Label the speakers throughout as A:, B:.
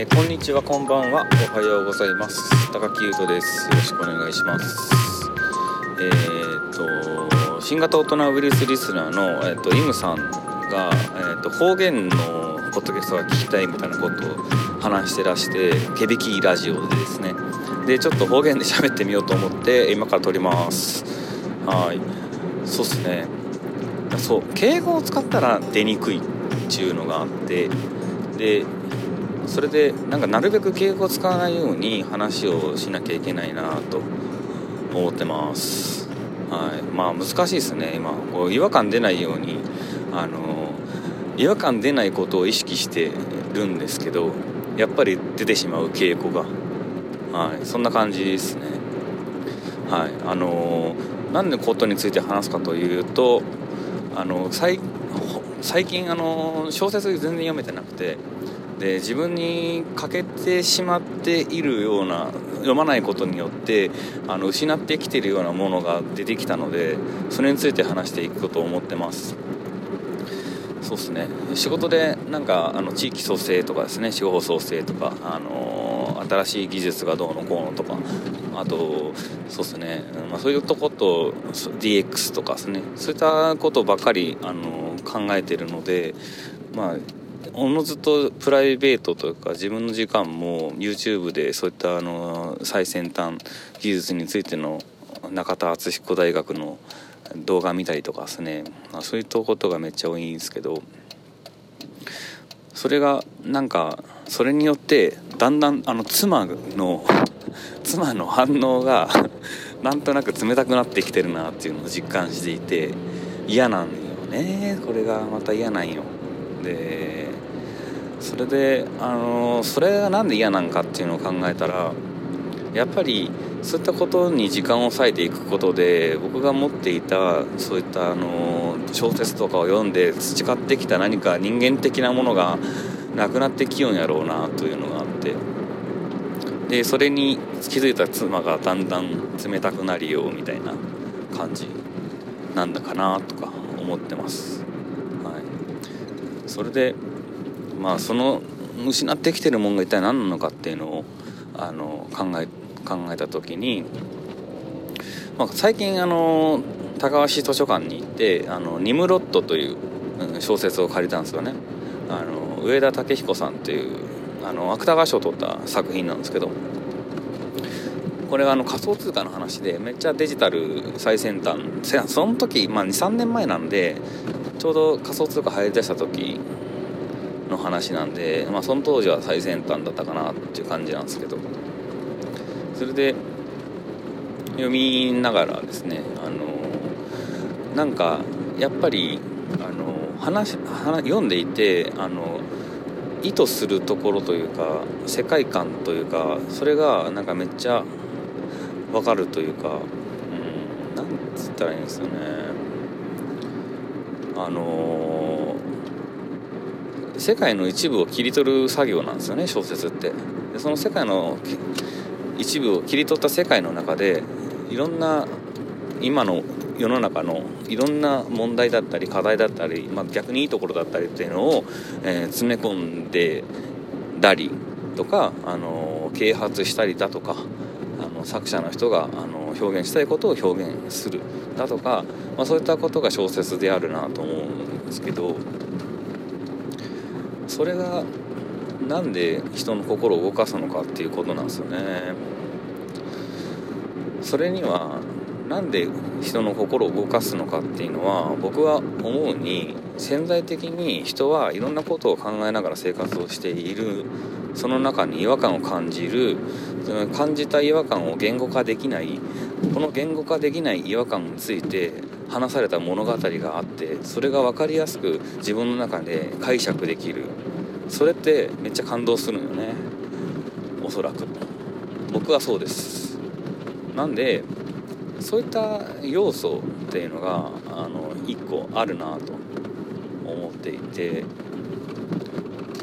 A: えーこんにちはこんばんは。おはようございます。高木優斗です。よろしくお願いします。えー、と新型大人ウイルスリスナーの、えー、とイムさんが、えー、と方言のポッドキャストが聞きたいみたいなことを話してらして手引きラジオでですね。でちょっと方言で喋ってみようと思って今から撮ります。はい。そうっすね。そう敬語を使ったら出にくいっていうのがあってでそれでなんかなるべく敬語を使わないように話をしなきゃいけないなと思ってます。はい。まあ難しいですね今。こう違和感出ないようにあの違和感出ないことを意識してるんですけどやっぱり出てしまう傾向が。はい。そんな感じですね。はい。あの何のことについて話すかというとあの最最近あの小説全然読めてなくてで自分に欠けてしまっているような読まないことによってあの失ってきているようなものが出てきたのでそれについて話していくことを思ってます。そうですね。仕事でなんかあの地域創生とかですね。地方創生とか、あの新しい技術がどうのこうのとかあとそうですね、まあ、そういうとこと DX とかですね。そういったことばっかり、あの考えてるのでまあおのずとプライベートというか自分の時間も YouTube でそういったあの最先端技術についての中田敦彦大学の動画見たりとかですね、あ、そういったことがめっちゃ多いんですけどそれがなんかそれによってだんだんあの妻の 妻の反応が なんとなく冷たくなってきてるなっていうのを実感していて嫌なんよね。これがまた嫌なんよ。でそれであのそれが何で嫌なんかっていうのを考えたらやっぱりそういったことに時間を割いていくことで僕が持っていたそういったあの小説とかを読んで培ってきた何か人間的なものがなくなってきようんやろうなというのがあってでそれに気づいた妻がだんだん冷たくなるようみたいな感じなんだかなとか思ってます。はい、それでまあその失ってきてるもんが一体何なのかっていうのをあの考え考えた時に、まあ、最近あの高橋図書館に行って「あのニムロット」という小説を借りたんですよね。あの上田武彦さんっていうあの芥川賞を取った作品なんですけどこれはあの仮想通貨の話でめっちゃデジタル最先端その時、まあ、23年前なんでちょうど仮想通貨流行りだした時の話なんで、まあ、その当時は最先端だったかなっていう感じなんですけど。それで読みながらですねあのなんかやっぱりあの話読んでいてあの意図するところというか世界観というかそれがなんかめっちゃわかるというか、うん、なんつったらいいんですよね。あの世界の一部を切り取る作業なんですよね小説って。でその世界の一部を切り取った世界の中でいろんな今の世の中のいろんな問題だったり課題だったり、まあ、逆にいいところだったりっていうのを、えー詰め込んでたりとか、あの啓発したりだとかあの作者の人が、あの表現したいことを表現するだとか、まあ、そういったことが小説であるなと思うんですけどそれがなんで人の心を動かすのかっていうことなんですよね。それにはなんで人の心を動かすのかっていうのは僕は思うに潜在的に人はいろんなことを考えながら生活をしているその中に違和感を感じる感じた違和感を言語化できないこの言語化できない違和感について話された物語があってそれが分かりやすく自分の中で解釈できるそれってめっちゃ感動するのよね。おそらく。僕はそうです。なんでそういった要素っていうのがあの1個あるなと思っていて。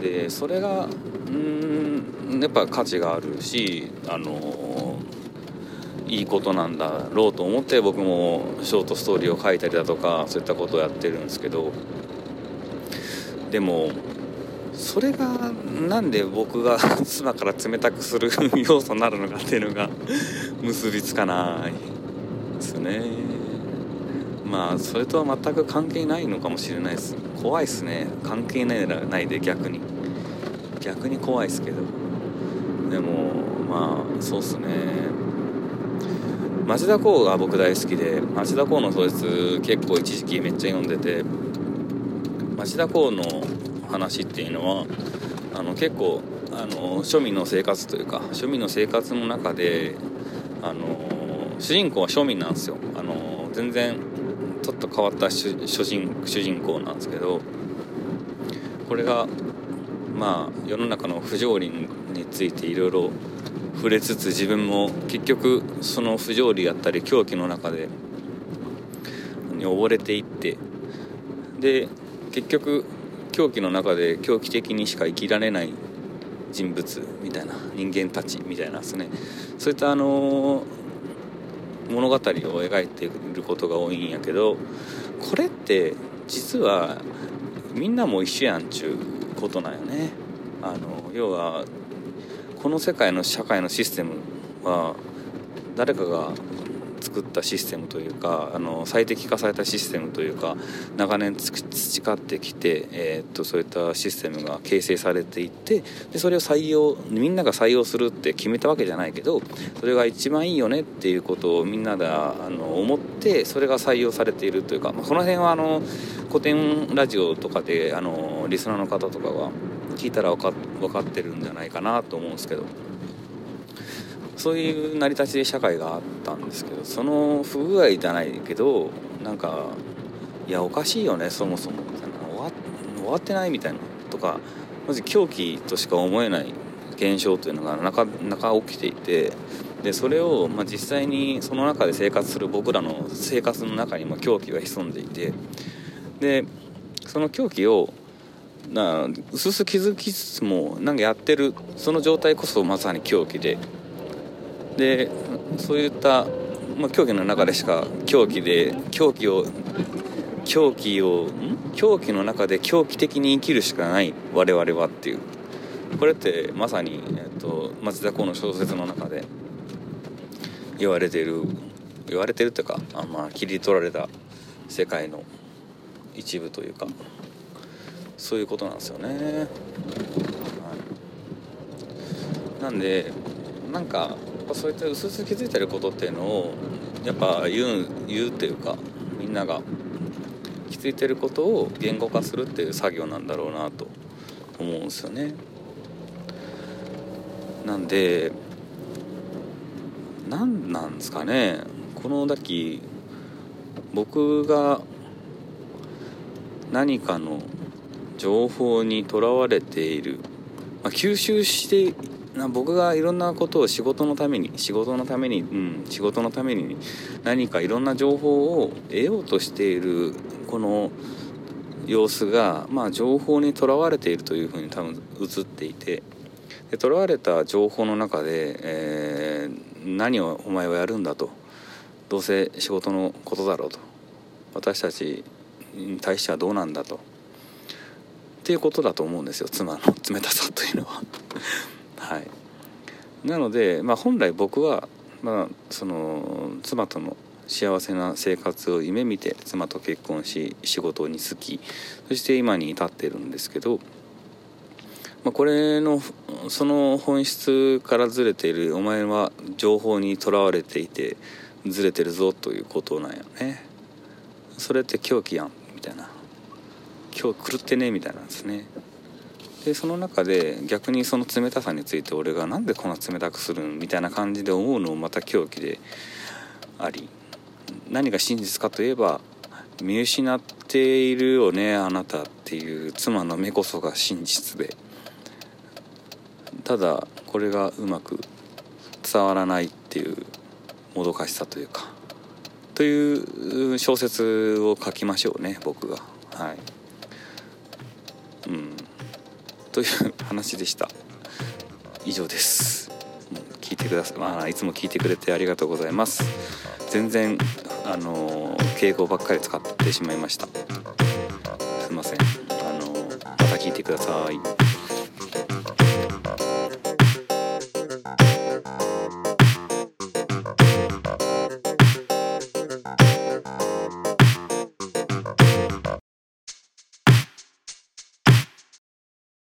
A: でそれがうんやっぱ価値があるしあのいいことなんだろうと思って僕もショートストーリーを書いたりだとかそういったことをやってるんですけど。でもそれがなんで僕が 妻から冷たくする 要素になるのかっていうのが 結びつかないですね。まあそれとは全く関係ないのかもしれないです。怖いっすね。関係ないないで逆に。逆に怖いっすけど。でもまあそうっすね。町田公が僕大好きで町田公の小説結構一時期めっちゃ読んでて町田公の話っていうのはあの結構あの庶民の生活というか庶民の生活の中であの主人公は庶民なんですよ。あの全然ちょっと変わった主人主人公なんですけどこれがまあ世の中の不条理についていろいろ触れつつ自分も結局その不条理やったり狂気の中でに溺れていってで結局狂気の中で狂気的にしか生きられない人物みたいな人間たちみたいなですね。そういったあの物語を描いていることが多いんやけどこれって実はみんなも一緒やんちゅうことなんよね。あの要はこの世界の社会のシステムは誰かが作ったシステムというかあの最適化されたシステムというか長年培ってきて、えー、っとそういったシステムが形成されていってでそれを採用みんなが採用するって決めたわけじゃないけどそれが一番いいよねっていうことをみんなであの思ってそれが採用されているというか、まあ、この辺はあの古典ラジオとかであのリスナーの方とかは聞いたら分か分かってるんじゃないかなと思うんですけど。そういう成り立ちで社会があったんですけどその不具合じゃないけどなんかいやおかしいよねそもそもみたいな。終わ終わってないみたいなとかまず狂気としか思えない現象というのがなかなか起きていてでそれを、まあ、実際にその中で生活する僕らの生活の中にも狂気が潜んでいてでその狂気をなうすうす気づきつつもなんかやってるその状態こそまさに狂気ででそういった、まあ、競技の中でしか競技で狂気を狂気を狂気の中で狂気的に生きるしかない我々はっていう。これってまさに、えっと、松田公の小説の中で言われている言われてるというかあ、まあ、切り取られた世界の一部というかそういうことなんですよね。はい、なんでなんかぱそういった薄々気づいてることっていうのをやっぱ言う言うっていうかみんなが気づいてることを言語化するっていう作業なんだろうなと思うんですよね。なんで何なんですかねこのだき僕が何かの情報にとらわれている、まあ、吸収してな僕がいろんなことを仕事のために仕事のためにうん仕事のために何かいろんな情報を得ようとしているこの様子がまあ情報にとらわれているというふうに多分映っていてとらわれた情報の中で、えー、何をお前はやるんだとどうせ仕事のことだろうと私たちに対してはどうなんだとっていうことだと思うんですよ妻の冷たさというのは。はい。なので、まあ、本来僕は、まあ、その妻との幸せな生活を夢見て妻と結婚し仕事に就きそして今に至ってるんですけど、まあ、これのその本質からずれているお前は情報にとらわれていてずれてるぞということなんよね。それって狂気やんみたいな。今日狂ってねみたいなんですね。でその中で逆にその冷たさについて俺が何でこんな冷たくするんみたいな感じで思うのもまた狂気であり何が真実かといえば見失っているよねあなたっていう妻の目こそが真実で。ただこれがうまく伝わらないっていうもどかしさというかという小説を書きましょうね僕が。はい。という話でした。以上です。聞いてください、まあ、いつも聞いてくれてありがとうございます。全然あの敬語ばっかり使ってしまいました。すいません。あのまた聞いてください。